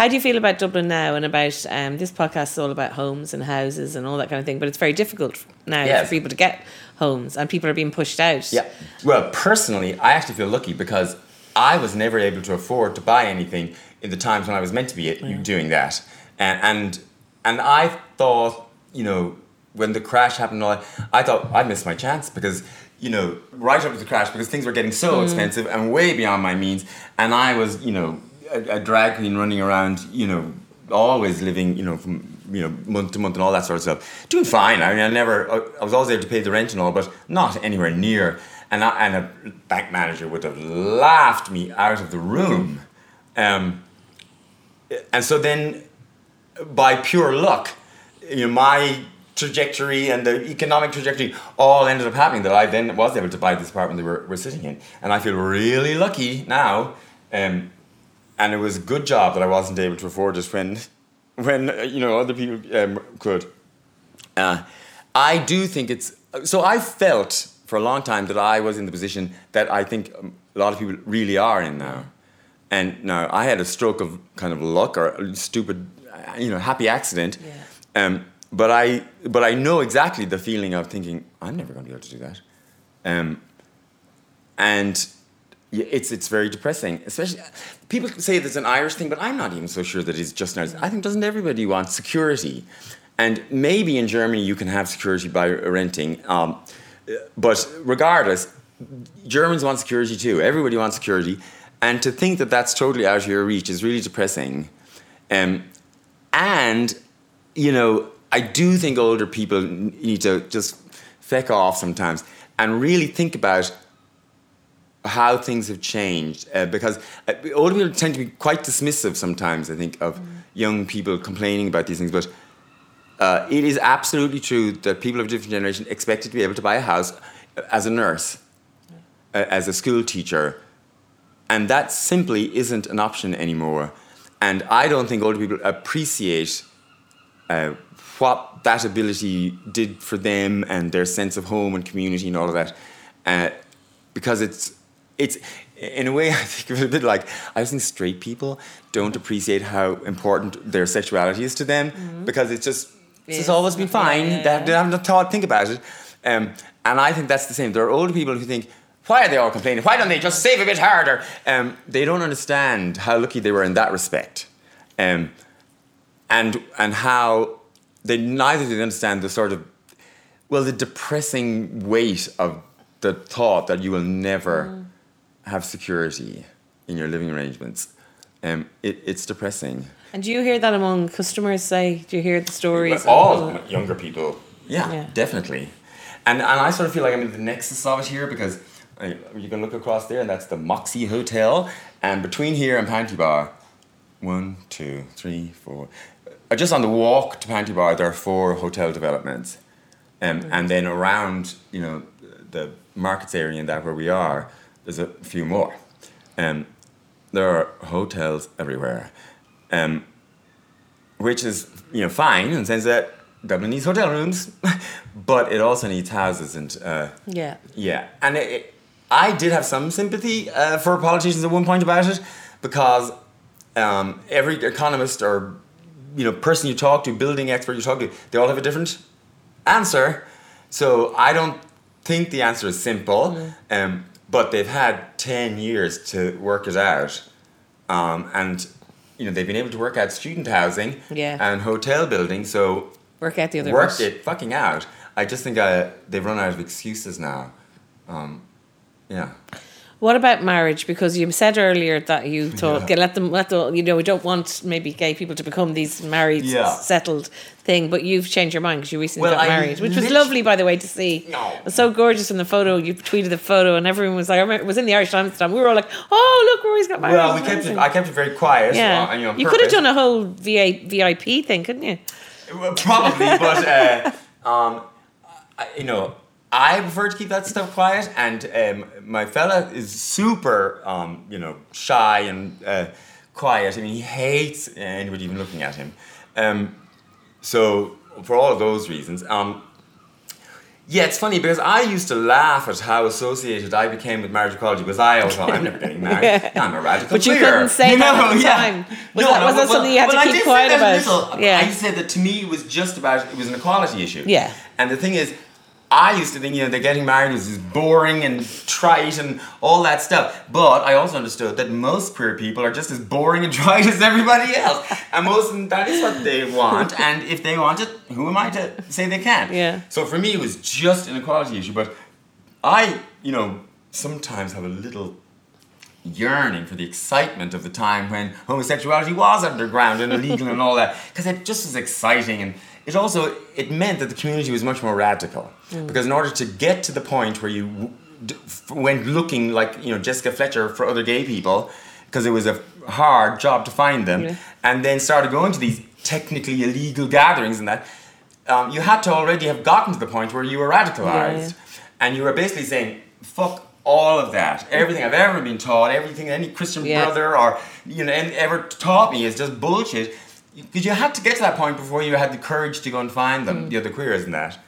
How do you feel about Dublin now? And about um, this podcast is all about homes and houses and all that kind of thing. But it's very difficult now for people to get homes, and people are being pushed out. Yeah. Well, personally, I actually feel lucky because I was never able to afford to buy anything in the times when I was meant to be doing that, and and and I thought, you know, when the crash happened, all I thought I'd missed my chance because. You know, right up to the crash, because things were getting so expensive and way beyond my means, and I was, you know, a, a drag queen running around, you know, always living, you know, from you know month to month and all that sort of stuff. Doing fine. I mean, I never, I was always able to pay the rent and all, but not anywhere near. And I, and a bank manager would have laughed me out of the room. Um, and so then, by pure luck, you know, my trajectory and the economic trajectory all ended up happening that I then was able to buy this apartment that we're, we're sitting in. And I feel really lucky now. Um, and it was a good job that I wasn't able to afford it when, when uh, you know, other people um, could. Uh, I do think it's so. I felt for a long time that I was in the position that I think a lot of people really are in now. And now I had a stroke of kind of luck or a stupid, uh, you know, happy accident. Yeah. Um, but I, but I know exactly the feeling of thinking I'm never going to be able to do that. Um, and it's it's very depressing. Especially people say there's an Irish thing, but I'm not even so sure that it's just an Irish. I think doesn't everybody want security? And maybe in Germany you can have security by renting. Um, but regardless, Germans want security too. Everybody wants security, and to think that that's totally out of your reach is really depressing. Um, and you know, I do think older people need to just feck off sometimes and really think about how things have changed uh, because uh, older people tend to be quite dismissive sometimes i think of young people complaining about these things but uh, it is absolutely true that people of different generation expected to be able to buy a house uh, as a nurse uh, as a school teacher and that simply isn't an option anymore and i don't think older people appreciate uh, what that ability did for them and their sense of home and community and all of that. Uh, because it's, it's, in a way, I think of it a bit like I think straight people don't appreciate how important their sexuality is to them because it's just, it's just always been fine. Yeah, They, have, they haven't thought, think about it. Um, and I think that's the same. There are older people who think, why are they all complaining? Why don't they just save a bit harder? Um, they don't understand how lucky they were in that respect. Um, and and how they neither did understand the sort of well the depressing weight of the thought that you will never have security in your living arrangements. Um, it, it's depressing. And do you hear that among customers? Say, do you hear the stories? But all younger people, yeah, Yeah. definitely. and and I sort of feel like I'm in the nexus of it here because uh, you can look across there, and that's the Moxy Hotel, and between here and Panti Bar, one, two, three, four. uh, Just on the walk to Panti Bar, there are four hotel developments, um, and then around you know the markets area and that where we are, there's a few more. Um, there are hotels everywhere, um, which is you know fine in the sense that Dublin needs hotel rooms, but it also needs houses and uh, Yeah. yeah, and it, it, I did have some sympathy uh, for politicians at one point about it because um, every economist or you know person you talk to, building expert you talk to, they all have a different answer. So I don't think the answer is simple, um, but they've had ten years to work it out, um, and you know they've been able to work out student housing Yeah. and hotel building. So Work out the other worked bit. it fucking out. I just think uh, they've run out of excuses now. Um, yeah. What about marriage? Because you said earlier that you thought, Yeah. let them, let the, you know, we don't want maybe gay people to become these married, Yeah. settled thing. But you've changed your mind because you recently Well, got I married, which was lovely, by the way, to see. No. It was so gorgeous in the photo. You tweeted the photo, and everyone was like, I remember it was in the Irish Times. time. We were all like, oh, look, Rory's got married. Well, we kept it. I kept it very quiet. yeah, uh, you know, you could have done a whole VA, VIP thing, couldn't you? Probably, but uh, um, I, you know, I prefer to keep that stuff quiet. And um, my fella is super, um, you know, shy and uh, quiet. I mean, he hates anybody even looking at him. Um, so for all of those reasons, um, yeah, it's funny because I used to laugh at how associated I became with marriage equality because I always thought I'm never getting married. Yeah. I'm a radical But you queer." couldn't say that at the time. Was that- was that something you had to I keep quiet about? little. Yeah. I said that to me it was just about it was an equality issue. Yeah. And the thing is, I used to think you know that getting married was just boring and trite and all that stuff. But I also understood that most queer people are just as boring and trite as everybody else, and most that is what they want. And if they want it, who am I to say they can't? Yeah. So for me, it was just an equality issue. But I, you know, sometimes have a little yearning for the excitement of the time when homosexuality was underground and illegal and all that because it just was exciting. And it also it meant that the community was much more radical. Because in order to get to the point where you w- d- f- went looking like you know Jessica Fletcher for other gay people because it was a hard job to find them Yeah. and then started going to these technically illegal gatherings and that um, you had to already have gotten to the point where you were radicalized. And you were basically saying fuck all of that everything i've ever been taught everything any christian Yeah. brother or you know ever taught me is just bullshit because you had to get to that point before you had the courage to go and find them the other queers and that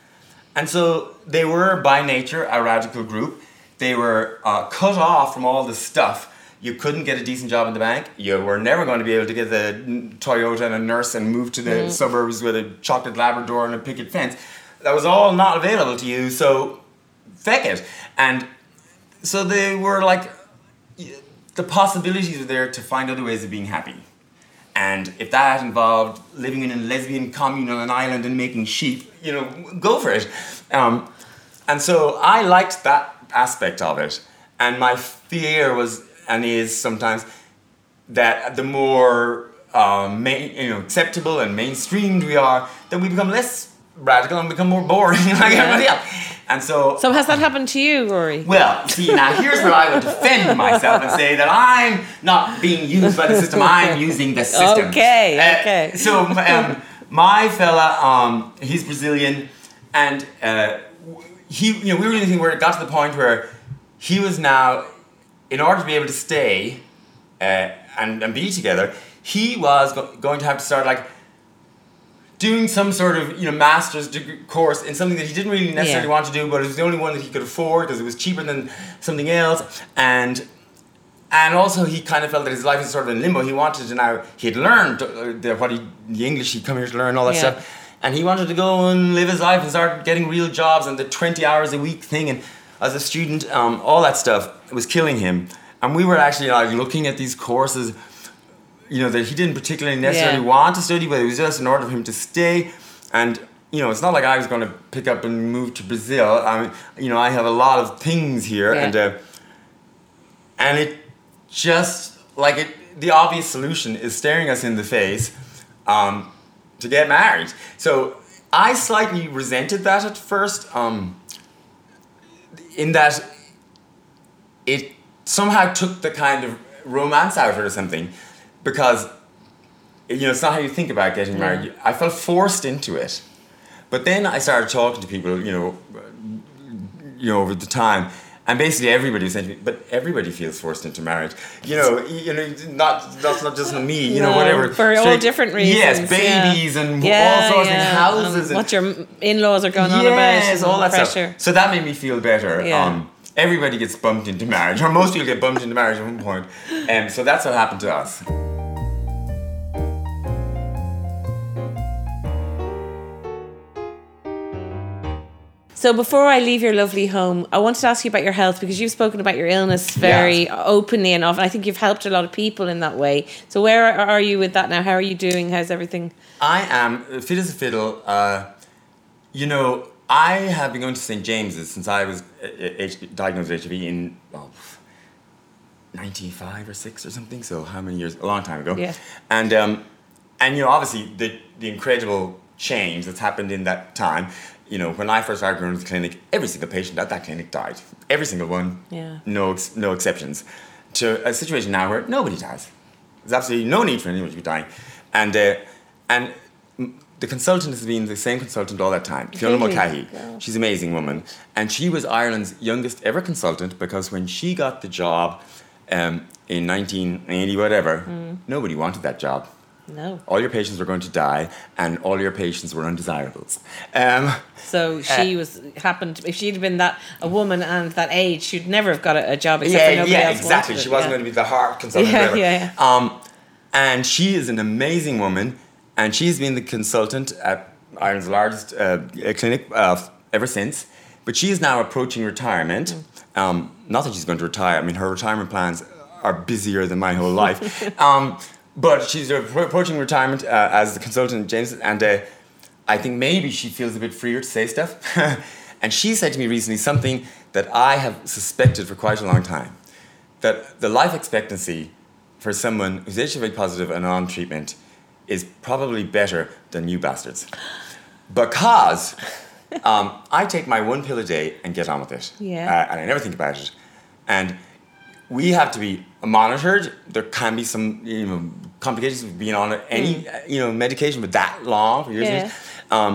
and so they were by nature a radical group they were uh, cut off from all the stuff you couldn't get a decent job in the bank. You were never going to be able to get the Toyota and a nurse and move to the suburbs with a chocolate Labrador and a picket fence. That was all not available to you. So, feck it. And so they were like, the possibilities were there to find other ways of being happy. And if that involved living in a lesbian commune on an island and making sheep, you know, go for it. Um, and so I liked that aspect of it. And my fear was and is sometimes that the more um, main, you know, acceptable and mainstreamed we are, then we become less radical and become more boring like Yeah. everybody else. And so So has that happened to you, Rory? well, see, now here's where I would defend myself and say that I'm not being used by the system, I'm using the system. Okay, Uh, okay. So, um, my fella, um, he's Brazilian, and uh, he, you know, we were doing a thing where it got to the point where he was now, in order to be able to stay uh, and, and be together, he was go- going to have to start like doing some sort of you know master's degree course in something that he didn't really necessarily Yeah. want to do, but it was the only one that he could afford because it was cheaper than something else, and and also he kind of felt that his life was sort of in limbo. He wanted to now he had learned uh, the, what he the English he'd come here to learn all that Yeah. stuff, and he wanted to go and live his life and start getting real jobs and the twenty hours a week thing and as a student, um, all that stuff was killing him. And we were actually like looking at these courses you know that he didn't particularly necessarily Yeah. want to study, but it was just in order for him to stay. And you know, it's not like I was going to pick up and move to Brazil. I mean, you know, I have a lot of things here, Yeah. and uh, and it just like it. The obvious solution is staring us in the face um, to get married. So I slightly resented that at first. Um, in that it somehow took the kind of romance out of it or something because you know it's not how you think about getting married i felt forced into it but then i started talking to people you know you know over the time and basically everybody was saying to me, but everybody feels forced into marriage. You know, you know, not that's not just me. You know, whatever. for all different reasons. Yes, yeah. babies and Yeah, all sorts yeah, of houses and and what your in-laws are going on about. yes, all that pressure. stuff. So that made me feel better. Yeah. Um, everybody gets bumped into marriage, or most people get bumped into marriage at one point. Um, so that's what happened to us. So before I leave your lovely home, I wanted to ask you about your health because you've spoken about your illness very openly and often. I think you've helped a lot of people in that way. So where are you with that now? How are you doing? How's everything? I am fit as a fiddle. Uh, you know, I have been going to St James's since I was uh, uh, H- diagnosed with HIV in oh, 95 or 6 or something. So how many years? A long time ago. Yeah. And um, and you know, obviously the the incredible change that's happened in that time. You know, when I first started going to the clinic, every single patient at that clinic died. Every single one. Yeah. No, ex- no exceptions. To a situation now where nobody dies. There's absolutely no need for anyone to be dying, and uh, and the consultant has been the same consultant all that time, Fiona Mulcahy. Wow. She's an amazing woman, and she was Ireland's youngest ever consultant because when she got the job um, in 1980, whatever, Mm. nobody wanted that job. No. All your patients were going to die, and all your patients were undesirables. Um, So she Uh, was happened. If she'd been that a woman and that age, she'd never have got a, a job except yeah, for nobody yeah, else exactly. She it, wasn't yeah. going to be the heart consultant. Yeah, whatever. yeah, Um, and she is an amazing woman, and she's been the consultant at Ireland's largest uh, clinic uh, ever since. But she is now approaching retirement. Mm. Um, not that she's going to retire. I mean, her retirement plans are busier than my whole life. but she's approaching retirement uh, as the consultant James, and uh, I think maybe she feels a bit freer to say stuff. and she said to me recently something that I have suspected for quite a long time that the life expectancy for someone who's HIV positive and on treatment is probably better than you bastards. Because um, I take my one pill a day and get on with it. Yeah. Uh, and I never think about it. And we have to be monitored. There can be some you know, complications with being on any uh, you know medication for that long for years. and Yeah. years. Um,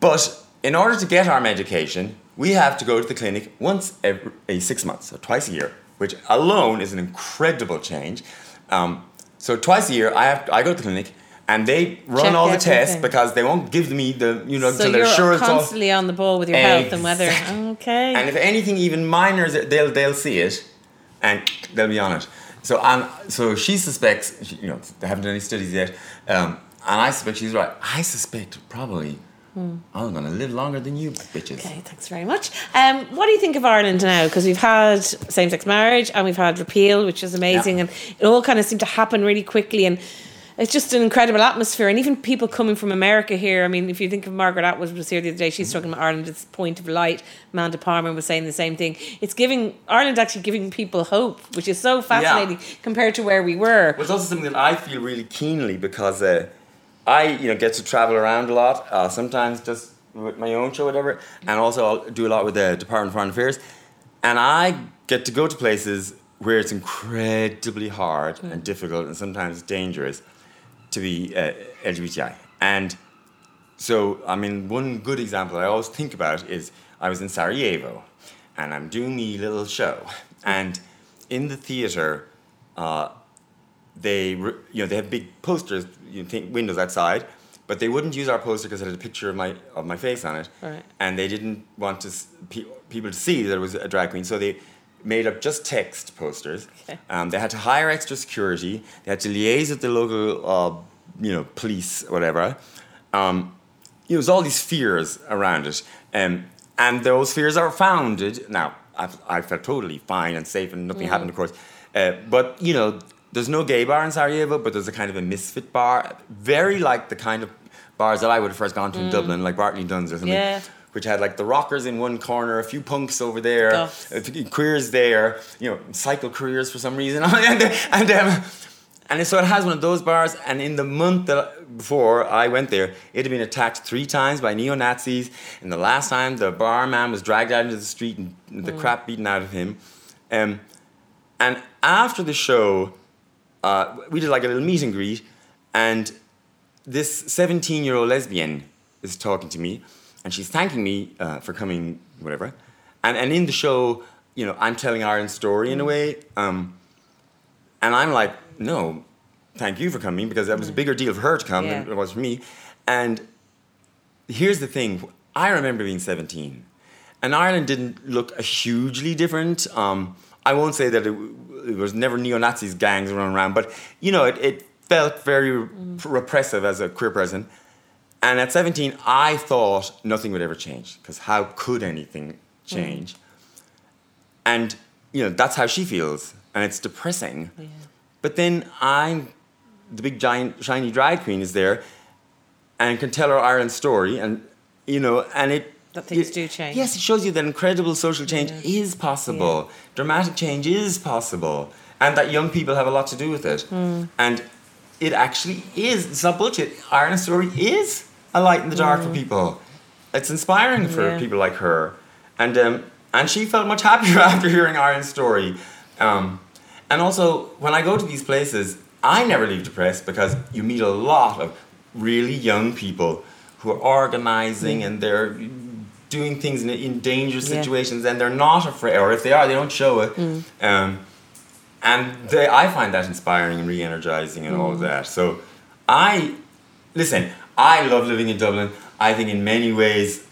but in order to get our medication, we have to go to the clinic once every six months, so twice a year, which alone is an incredible change. Um, so twice a year, I have I go to the clinic, and they run Check all the tests because they won't give me the you know So until they're sure it's all. constantly on the ball with your health and whether okay. And if anything even minor, they'll they'll see it, and they'll be on it. So and so she suspects, she- you know, they haven't done any studies yet, um, and I suspect she's right. I suspect probably I'm gonna live longer than you bitches. Okay, thanks very much. Um, what do you think of Ireland now? Because we've had same sex marriage and we've had repeal, which is amazing, Yeah. and it all kind of seemed to happen really quickly. And it's just an incredible atmosphere. And even people coming from America here, I mean, if you think of Margaret Atwood was here the other day, she's talking about Ireland, it's point of light. Amanda Palmer was saying the same thing. It's giving, Ireland actually giving people hope, which is so fascinating compared to where we were. Well, it's also something that I feel really keenly because uh, I, you know, get to travel around a lot. Uh, sometimes just with my own show, whatever, and also I'll do a lot with the Department of Foreign Affairs, and I get to go to places where it's incredibly hard and difficult and sometimes dangerous to be uh, LGBTI. And so, I mean, one good example I always think about is I was in Sarajevo, and I'm doing the little show, and in the theater. Uh, they re- you know they have big posters you think windows outside but they wouldn't use our poster because it had a picture of my of my face on it Right. and they didn't want to s- pe- people to see that it was a drag queen so they made up just text posters Okay. um, they had to hire extra security they had to liaise with the local uh, you know police whatever um, you know, there's all these fears around it. Um, and those fears are founded. Now, I've, I felt totally fine and safe and nothing happened, of course. Uh, but, you know, there's no gay bar in Sarajevo, but there's a kind of a misfit bar, very like the kind of bars that I would have first gone to in Dublin, like Bartley Dunne's or something. Yeah. Which had like the rockers in one corner, a few punks over there, few queers there, you know, cycle careers for some reason. and and um, And so it has one of those bars. And in the month that before I went there, it had been attacked three times by neo Nazis. And the last time, the barman was dragged out into the street and the Mm. crap beaten out of him. Um, and after the show, uh, we did like a little meet and greet. And this 17 year old lesbian is talking to me. And she's thanking me uh, for coming, whatever. And, and in the show, you know, I'm telling Ireland's story in a way. Um, and I'm like, no, thank you for coming because that was a bigger deal for her to come Yeah. than it was for me. And here's the thing I remember being 17, and Ireland didn't look hugely different. Um, I won't say that it, it was never neo Nazis gangs running around, but you know, it, it felt very repressive as a queer person. And at 17, I thought nothing would ever change because how could anything change? And you know, that's how she feels, and it's depressing. Yeah. But then I'm the big giant shiny drag queen is there and can tell her Ireland story and you know and it That things it- do change. Yes, it shows you that incredible social change Yeah. is possible. Dramatic change is possible. And that young people have a lot to do with it. Hmm. And it actually is. It's not bullshit. Ireland's story is a light in the dark for people. It's inspiring for. Yeah. people like her. And um, and she felt much happier after hearing Ireland's story. Um, and also, when I go to these places, I never leave depressed because you meet a lot of really young people who are organizing and they're doing things in, in dangerous Yeah. situations and they're not afraid, or if they are, they don't show it. Um, and they, I find that inspiring and re energizing and all of that. So, I listen, I love living in Dublin. I think in many ways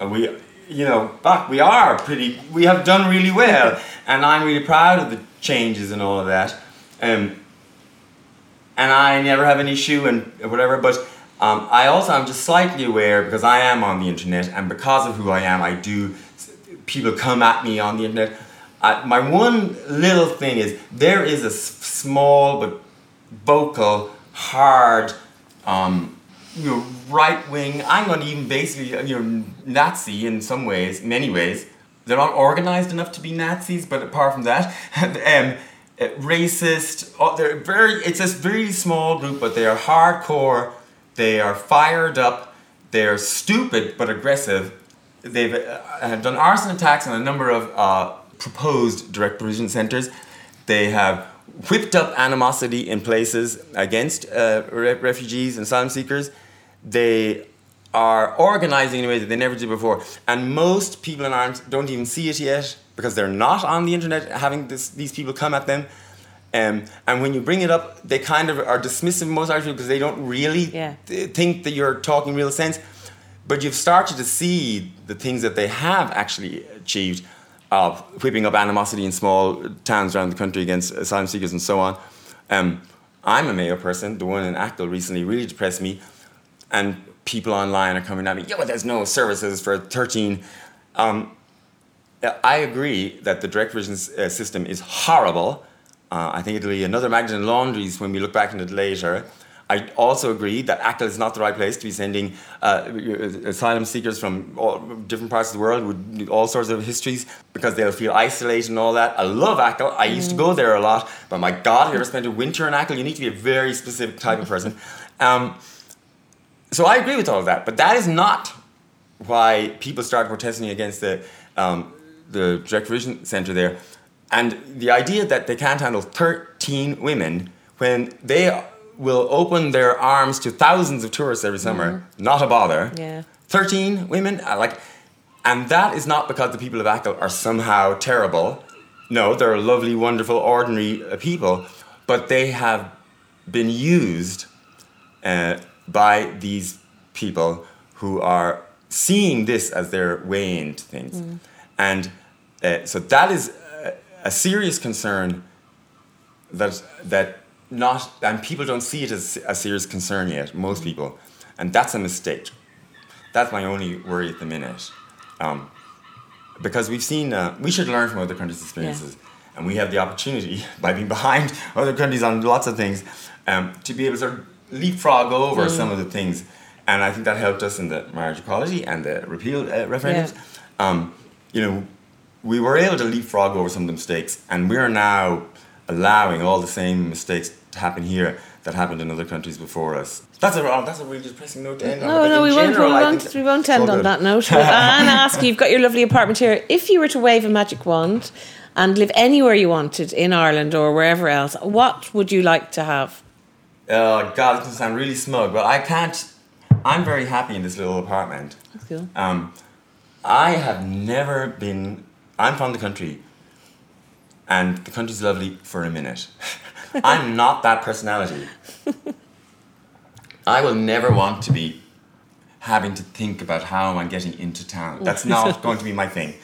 uh, we, you know, but we are pretty, we have done really well. And I'm really proud of the changes and all of that. Um, and I never have an issue and whatever, but um, I also am just slightly aware because I am on the internet and because of who I am, I do, people come at me on the internet. I, my one little thing is there is a s- small but vocal, hard, um, you know, right wing. I'm going to even basically, uh, you know, Nazi in some ways, many ways. They're not organized enough to be Nazis, but apart from that, um, uh, racist. Oh, they're very. It's a very small group, but they are hardcore. They are fired up. They're stupid but aggressive. They've uh, have done arson attacks on a number of uh, proposed direct provision centers. They have whipped up animosity in places against uh, re- refugees and asylum seekers. They are organizing in a way that they never did before. And most people in Ireland don't even see it yet because they're not on the internet having this, these people come at them. Um, and when you bring it up, they kind of are dismissive of most Irish people because they don't really Yeah. th- think that you're talking real sense. But you've started to see the things that they have actually achieved of whipping up animosity in small towns around the country against asylum seekers and so on. Um, I'm a Mayo person. The one in Achill recently really depressed me. And people online are coming at me, yeah, but there's no services for 13. Um, I agree that the direct provision uh, system is horrible. Uh, I think it'll be another Magdalen Laundries when we look back on it later. I also agree that Achill is not the right place to be sending uh, asylum seekers from all different parts of the world with all sorts of histories because they'll feel isolated and all that. I love Achill. I used to go there a lot, but my God, if you ever spent a winter in Achill, you need to be a very specific type of person. Um, so I agree with all of that, but that is not why people started protesting against the um, the direct provision center there, and the idea that they can't handle 13 women when they will open their arms to thousands of tourists every summer, not a bother. Yeah. 13 women, like, and that is not because the people of Achill are somehow terrible. No, they're lovely, wonderful, ordinary uh, people, but they have been used uh, by these people who are seeing this as their way into things. And uh, so that is a, a serious concern that, that not, and people don't see it as a serious concern yet, most people. And that's a mistake. That's my only worry at the minute. Um, because we've seen, uh, we should learn from other countries' experiences. And we have the opportunity, by being behind other countries on lots of things, um, to be able to sort of leapfrog over some of the things. And I think that helped us in the marriage equality and the repeal uh, referendums. Um, you know, we were able to leapfrog over some of the mistakes, and we are now allowing all the same mistakes happen here that happened in other countries before us. That's a oh, that's a really depressing note to end on. No, no, in we won't. We won't. We won't end all on that note. But Anna ask you, you've got your lovely apartment here. If you were to wave a magic wand and live anywhere you wanted in Ireland or wherever else, what would you like to have? Oh God, this can sound really smug, but I can't. I'm very happy in this little apartment. That's cool. Um, I have never been. I'm from the country, and the country's lovely for a minute. I'm not that personality. I will never want to be having to think about how I'm I getting into town. That's not going to be my thing.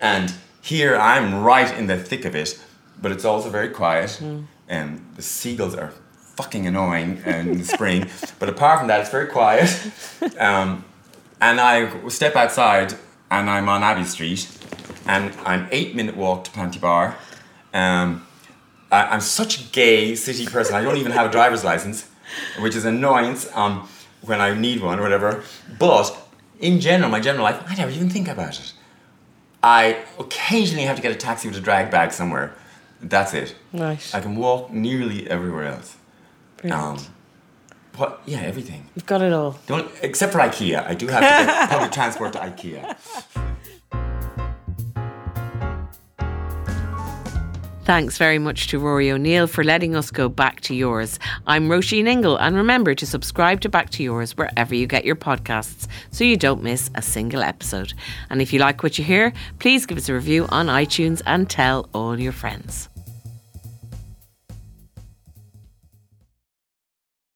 And here I'm right in the thick of it, but it's also very quiet. And the seagulls are fucking annoying in the spring. But apart from that, it's very quiet. Um, and I step outside and I'm on Abbey Street and I'm eight minute walk to Panti Bar. Um, I, I'm such a gay city person. I don't even have a driver's license, which is annoyance um, when I need one or whatever. But in general, my general life, I never even think about it. I occasionally have to get a taxi with a drag bag somewhere. That's it. Nice. I can walk nearly everywhere else. Brilliant. Um, what? Yeah, everything. You've got it all. Only, except for IKEA. I do have to get public transport to IKEA. Thanks very much to Rory O'Neill for letting us go back to yours. I'm Roisin Ingle, and remember to subscribe to Back to Yours wherever you get your podcasts so you don't miss a single episode. And if you like what you hear, please give us a review on iTunes and tell all your friends.